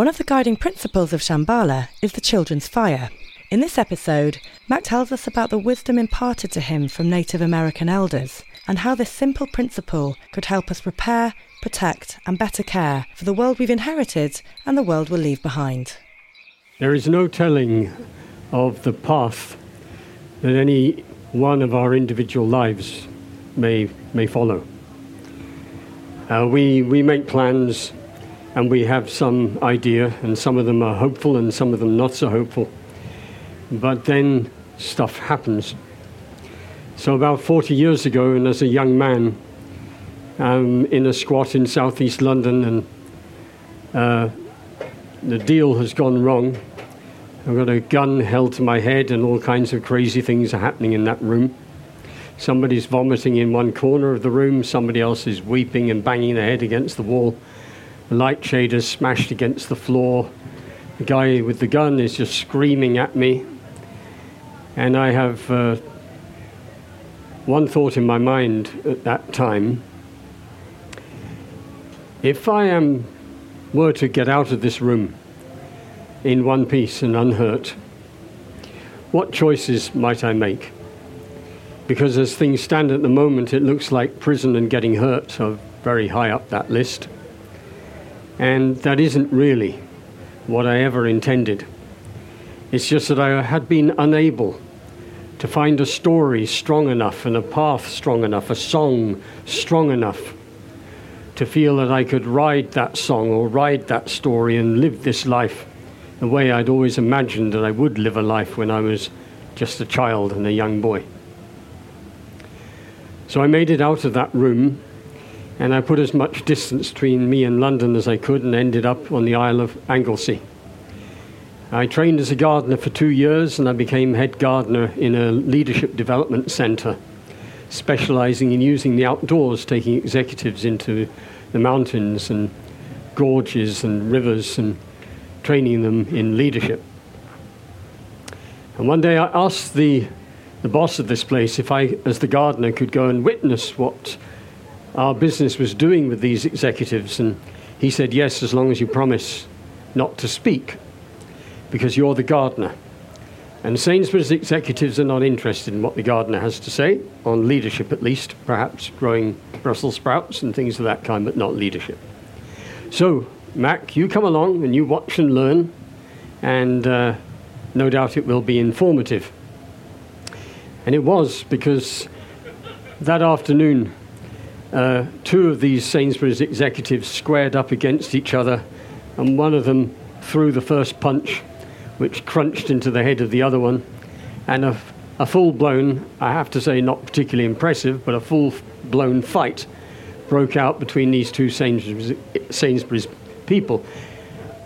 One of the guiding principles of Shambhala is the children's fire. In this episode, Mac tells us about the wisdom imparted to him from Native American elders and how this simple principle could help us prepare, protect, and better care for the world we've inherited and the world we'll leave behind. There is no telling of the path that any one of our individual lives may, may follow. Uh, we, we make plans and we have some idea, and some of them are hopeful and some of them not so hopeful. But then stuff happens. So, about 40 years ago, and as a young man, um, in a squat in southeast London, and uh, the deal has gone wrong. I've got a gun held to my head, and all kinds of crazy things are happening in that room. Somebody's vomiting in one corner of the room, somebody else is weeping and banging their head against the wall. The light shade is smashed against the floor. The guy with the gun is just screaming at me. And I have uh, one thought in my mind at that time. If I am, were to get out of this room in one piece and unhurt, what choices might I make? because as things stand at the moment, it looks like prison and getting hurt are very high up that list. And that isn't really what I ever intended. It's just that I had been unable to find a story strong enough and a path strong enough, a song strong enough to feel that I could ride that song or ride that story and live this life the way I'd always imagined that I would live a life when I was just a child and a young boy. So I made it out of that room and I put as much distance between me and London as I could and ended up on the Isle of Anglesey. I trained as a gardener for two years and I became head gardener in a leadership development centre, specializing in using the outdoors, taking executives into the mountains and gorges and rivers and training them in leadership. And one day I asked the the boss of this place, if I, as the gardener, could go and witness what our business was doing with these executives. And he said, Yes, as long as you promise not to speak, because you're the gardener. And Sainsbury's executives are not interested in what the gardener has to say, on leadership at least, perhaps growing Brussels sprouts and things of that kind, but not leadership. So, Mac, you come along and you watch and learn, and uh, no doubt it will be informative. And it was because that afternoon, uh, two of these Sainsbury's executives squared up against each other, and one of them threw the first punch, which crunched into the head of the other one. And a, a full blown, I have to say, not particularly impressive, but a full blown fight broke out between these two Sainsbury's, Sainsbury's people.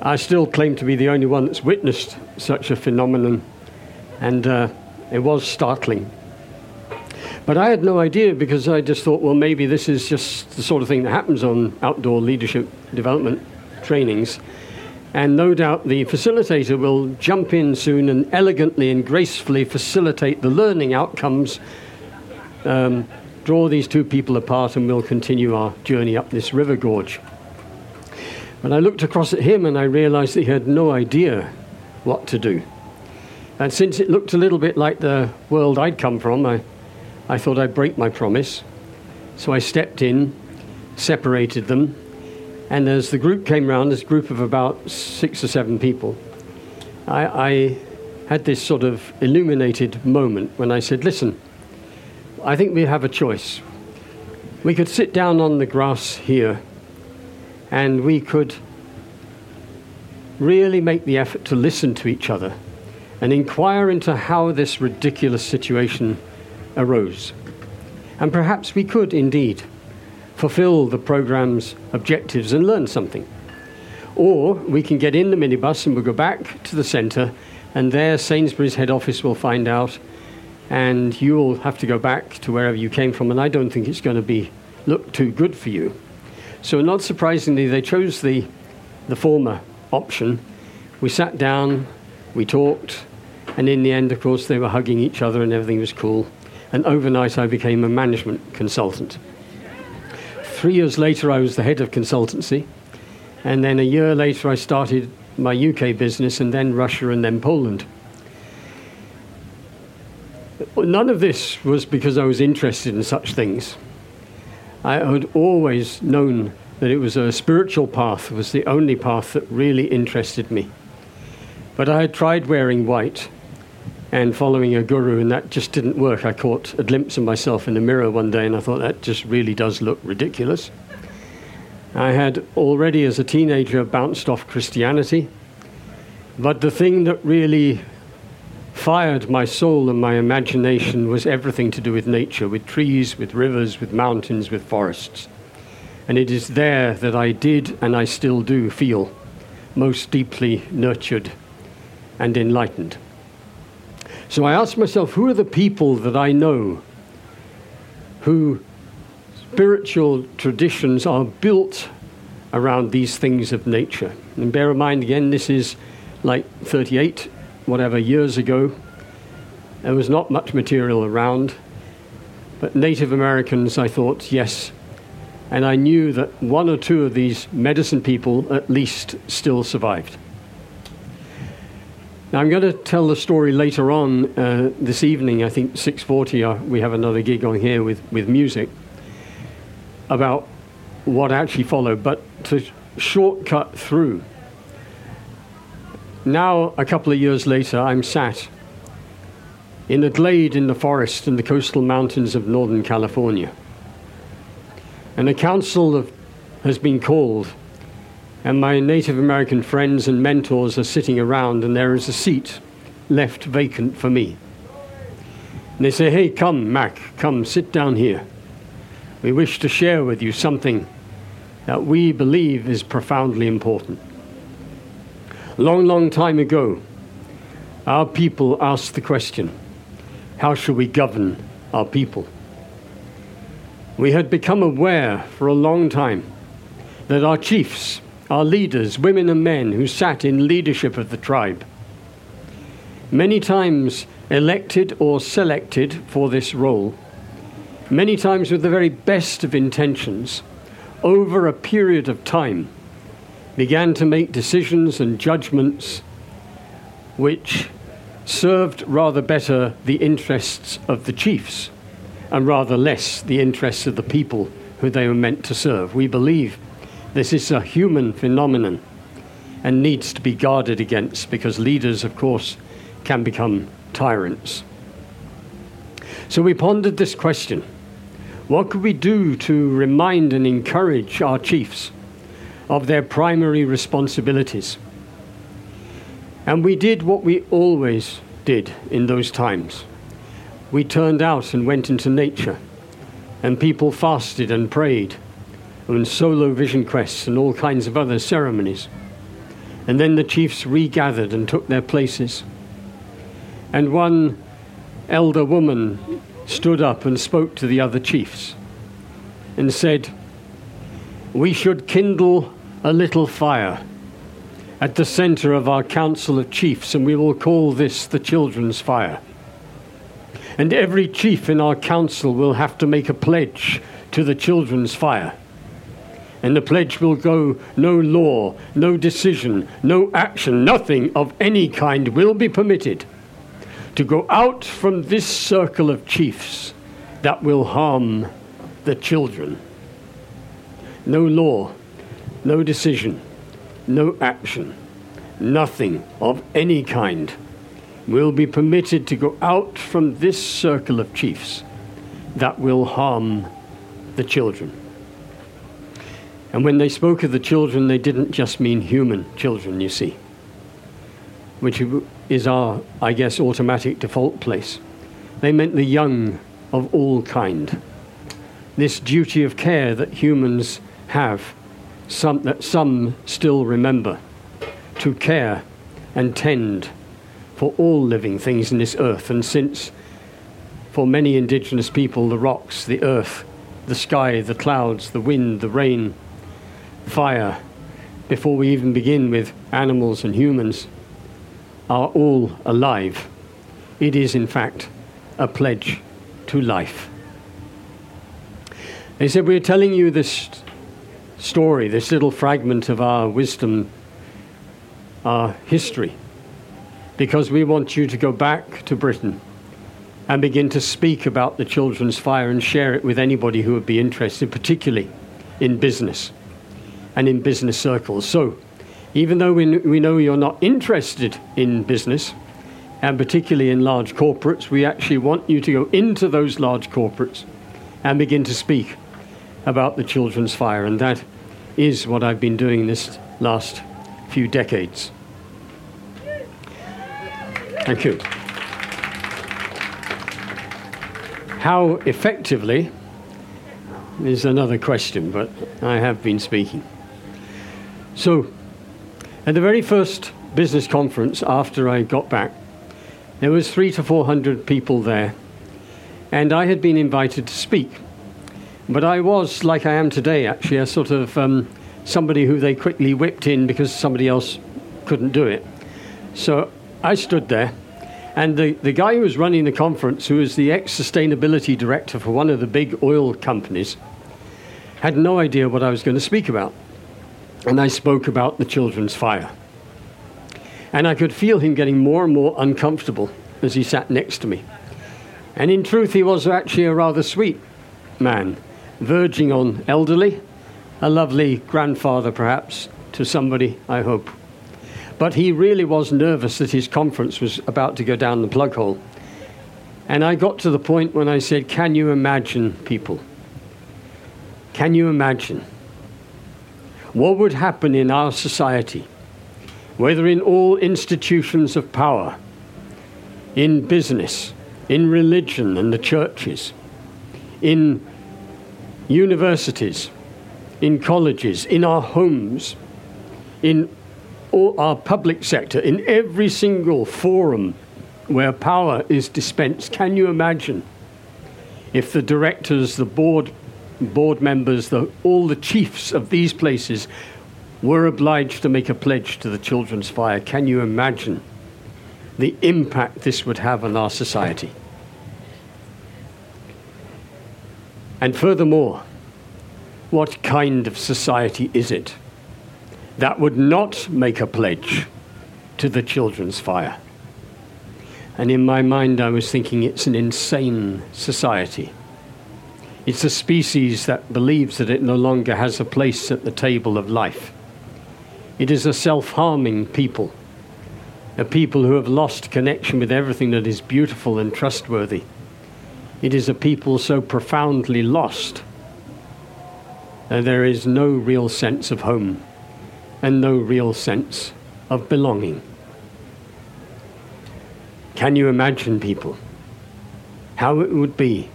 I still claim to be the only one that's witnessed such a phenomenon. And uh, it was startling. But I had no idea because I just thought, well, maybe this is just the sort of thing that happens on outdoor leadership development trainings. And no doubt the facilitator will jump in soon and elegantly and gracefully facilitate the learning outcomes, um, draw these two people apart, and we'll continue our journey up this river gorge. But I looked across at him and I realized that he had no idea what to do. And since it looked a little bit like the world I'd come from, I, I thought I'd break my promise. So I stepped in, separated them, and as the group came round, this group of about six or seven people, I, I had this sort of illuminated moment when I said, Listen, I think we have a choice. We could sit down on the grass here and we could really make the effort to listen to each other and inquire into how this ridiculous situation arose. And perhaps we could indeed fulfill the program's objectives and learn something. Or we can get in the minibus and we'll go back to the centre, and there Sainsbury's head office will find out, and you'll have to go back to wherever you came from, and I don't think it's going to be look too good for you. So, not surprisingly, they chose the, the former option. We sat down, we talked, and in the end, of course, they were hugging each other and everything was cool. And overnight, I became a management consultant. Three years later, I was the head of consultancy. And then a year later, I started my UK business, and then Russia, and then Poland. None of this was because I was interested in such things. I had always known that it was a spiritual path was the only path that really interested me. But I had tried wearing white and following a guru, and that just didn't work. I caught a glimpse of myself in the mirror one day, and I thought that just really does look ridiculous. I had already, as a teenager, bounced off Christianity, but the thing that really fired my soul and my imagination was everything to do with nature, with trees, with rivers, with mountains, with forests. And it is there that I did and I still do feel most deeply nurtured and enlightened. So I asked myself, who are the people that I know who spiritual traditions are built around these things of nature? And bear in mind, again, this is like 38, whatever, years ago. There was not much material around. But Native Americans, I thought, yes. And I knew that one or two of these medicine people at least still survived. Now, I'm going to tell the story later on uh, this evening. I think 6:40. Uh, we have another gig on here with, with music about what actually followed. But to shortcut through, now a couple of years later, I'm sat in a glade in the forest in the coastal mountains of Northern California, and a council of, has been called and my Native American friends and mentors are sitting around, and there is a seat left vacant for me. And they say, Hey, come, Mac, come, sit down here. We wish to share with you something that we believe is profoundly important. Long, long time ago, our people asked the question how shall we govern our people? We had become aware for a long time that our chiefs are leaders, women and men, who sat in leadership of the tribe. Many times elected or selected for this role, many times with the very best of intentions, over a period of time, began to make decisions and judgments which served rather better the interests of the chiefs and rather less the interests of the people who they were meant to serve. We believe this is a human phenomenon and needs to be guarded against because leaders, of course, can become tyrants. So we pondered this question what could we do to remind and encourage our chiefs of their primary responsibilities? And we did what we always did in those times. We turned out and went into nature, and people fasted and prayed and solo vision quests and all kinds of other ceremonies. And then the chiefs regathered and took their places. And one elder woman stood up and spoke to the other chiefs and said, We should kindle a little fire at the center of our council of chiefs, and we will call this the children's fire. And every chief in our council will have to make a pledge to the children's fire. And the pledge will go no law, no decision, no action, nothing of any kind will be permitted to go out from this circle of chiefs that will harm the children. No law, no decision, no action, nothing of any kind will be permitted to go out from this circle of chiefs that will harm the children. And when they spoke of the children, they didn't just mean human children, you see, which is our, I guess, automatic default place. They meant the young of all kind. This duty of care that humans have, some, that some still remember, to care and tend for all living things in this earth. And since for many indigenous people, the rocks, the earth, the sky, the clouds, the wind, the rain, fire, before we even begin with animals and humans, are all alive. It is, in fact, a pledge to life. They said, We're telling you this story, this little fragment of our wisdom our history because we want you to go back to Britain and begin to speak about the children's fire and share it with anybody who would be interested, particularly in business and in business circles. So, even though we, we know you're not interested in business, and particularly in large corporates, we actually want you to go into those large corporates and begin to speak about the children's fire. And that is what I've been doing this last few decades. Thank you. How effectively is another question, but I have been speaking. So, at the very first business conference after I got back, there was three to four hundred people there, and I had been invited to speak. But I was, like I am today, actually, a sort of um, somebody who they quickly whipped in because somebody else couldn't do it. So I stood there, and the, the guy who was running the conference, who was the ex sustainability director for one of the big oil companies, had no idea what I was going to speak about. And I spoke about the children's fire. And I could feel him getting more and more uncomfortable as he sat next to me. And in truth, he was actually a rather sweet man, verging on elderly, a lovely grandfather perhaps to somebody, I hope. But he really was nervous that his conference was about to go down the plug hole. And I got to the point when I said, Can you imagine people? Can you imagine what would happen in our society, whether in all institutions of power, in business, in religion and the churches, in universities, in colleges, in our homes, in all our public sector, in every single forum where power is dispensed. Can you imagine if the directors, the board, board members, the, all the chiefs of these places were obliged to make a pledge to the Children's Fire? Can you imagine the impact this would have on our society? And furthermore, what kind of society is it that would not make a pledge to the children's fire? And in my mind, I was thinking it's an insane society. It's a species that believes that it no longer has a place at the table of life. It is a self harming people, a people who have lost connection with everything that is beautiful and trustworthy. It is a people so profoundly lost that there is no real sense of home and no real sense of belonging. Can you imagine, people, how it would be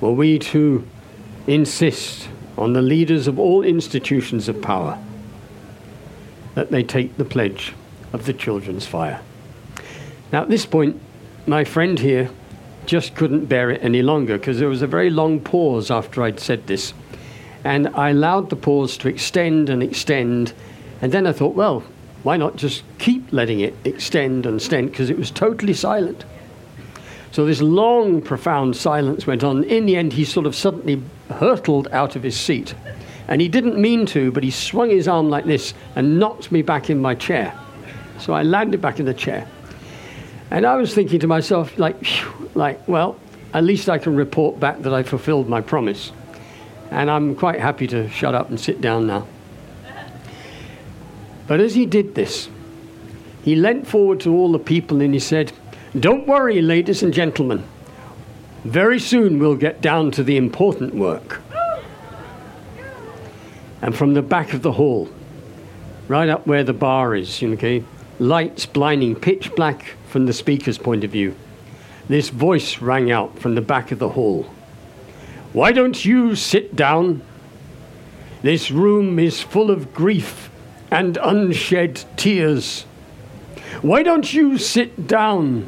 were we to insist on the leaders of all institutions of power that they take the pledge of the children's fire? Now, at this point, my friend here just couldn't bear it any longer because there was a very long pause after I'd said this. And I allowed the pause to extend and extend. And then I thought, well, why not just keep letting it extend and extend? Because it was totally silent. So this long, profound silence went on. In the end, he sort of suddenly hurtled out of his seat. And he didn't mean to, but he swung his arm like this and knocked me back in my chair. So I landed back in the chair. And I was thinking to myself, like, phew, like, well, at least I can report back that I fulfilled my promise. And I'm quite happy to shut up and sit down now. But as he did this, he leant forward to all the people and he said, Don't worry, ladies and gentlemen. Very soon we'll get down to the important work. And from the back of the hall, right up where the bar is, okay, lights blinding, pitch black from the speaker's point of view, this voice rang out from the back of the hall. Why don't you sit down? This room is full of grief and unshed tears. Why don't you sit down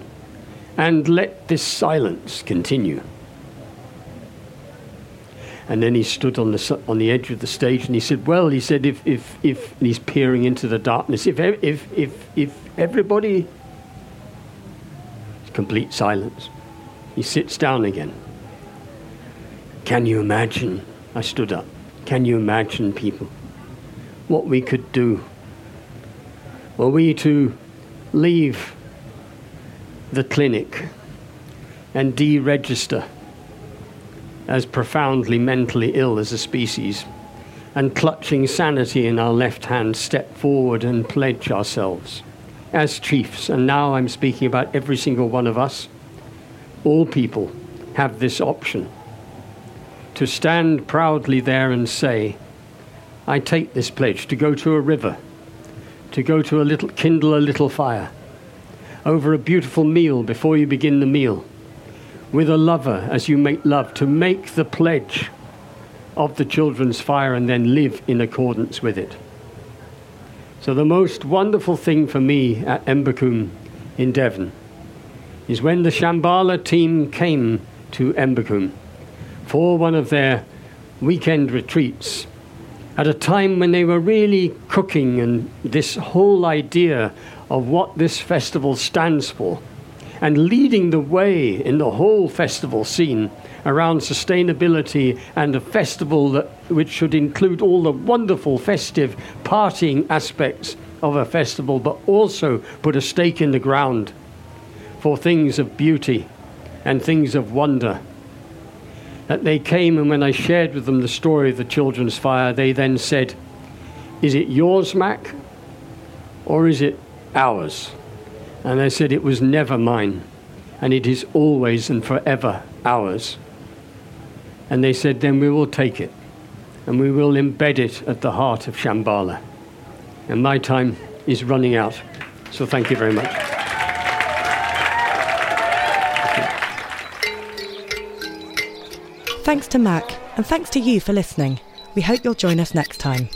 and let this silence continue? And then he stood on the, on the edge of the stage and he said, Well, he said, if, if, if, he's peering into the darkness, if, if, if, if everybody, complete silence, he sits down again. Can you imagine? I stood up. Can you imagine, people, what we could do? were we to leave the clinic and deregister as profoundly mentally ill as a species, and clutching sanity in our left hand, step forward and pledge ourselves as chiefs. And now I'm speaking about every single one of us. All people have this option to stand proudly there and say, I take this pledge to go to a river, to go to a little, kindle a little fire, over a beautiful meal before you begin the meal with a lover as you make love, to make the pledge of the children's fire and then live in accordance with it. So, the most wonderful thing for me at Embercombe in Devon is when the Shambhala team came to Embercombe for one of their weekend retreats at a time when they were really cooking and this whole idea of what this festival stands for and leading the way in the whole festival scene around sustainability and a festival that, which should include all the wonderful festive partying aspects of a festival, but also put a stake in the ground for things of beauty and things of wonder. That they came, and when I shared with them the story of the children's fire, they then said, Is it yours, Mac, or is it ours? And I said, It was never mine, and it is always and forever ours. And they said, Then we will take it, and we will embed it at the heart of Shambhala. And my time is running out, so thank you very much. Thanks to Mac, and thanks to you for listening. We hope you'll join us next time.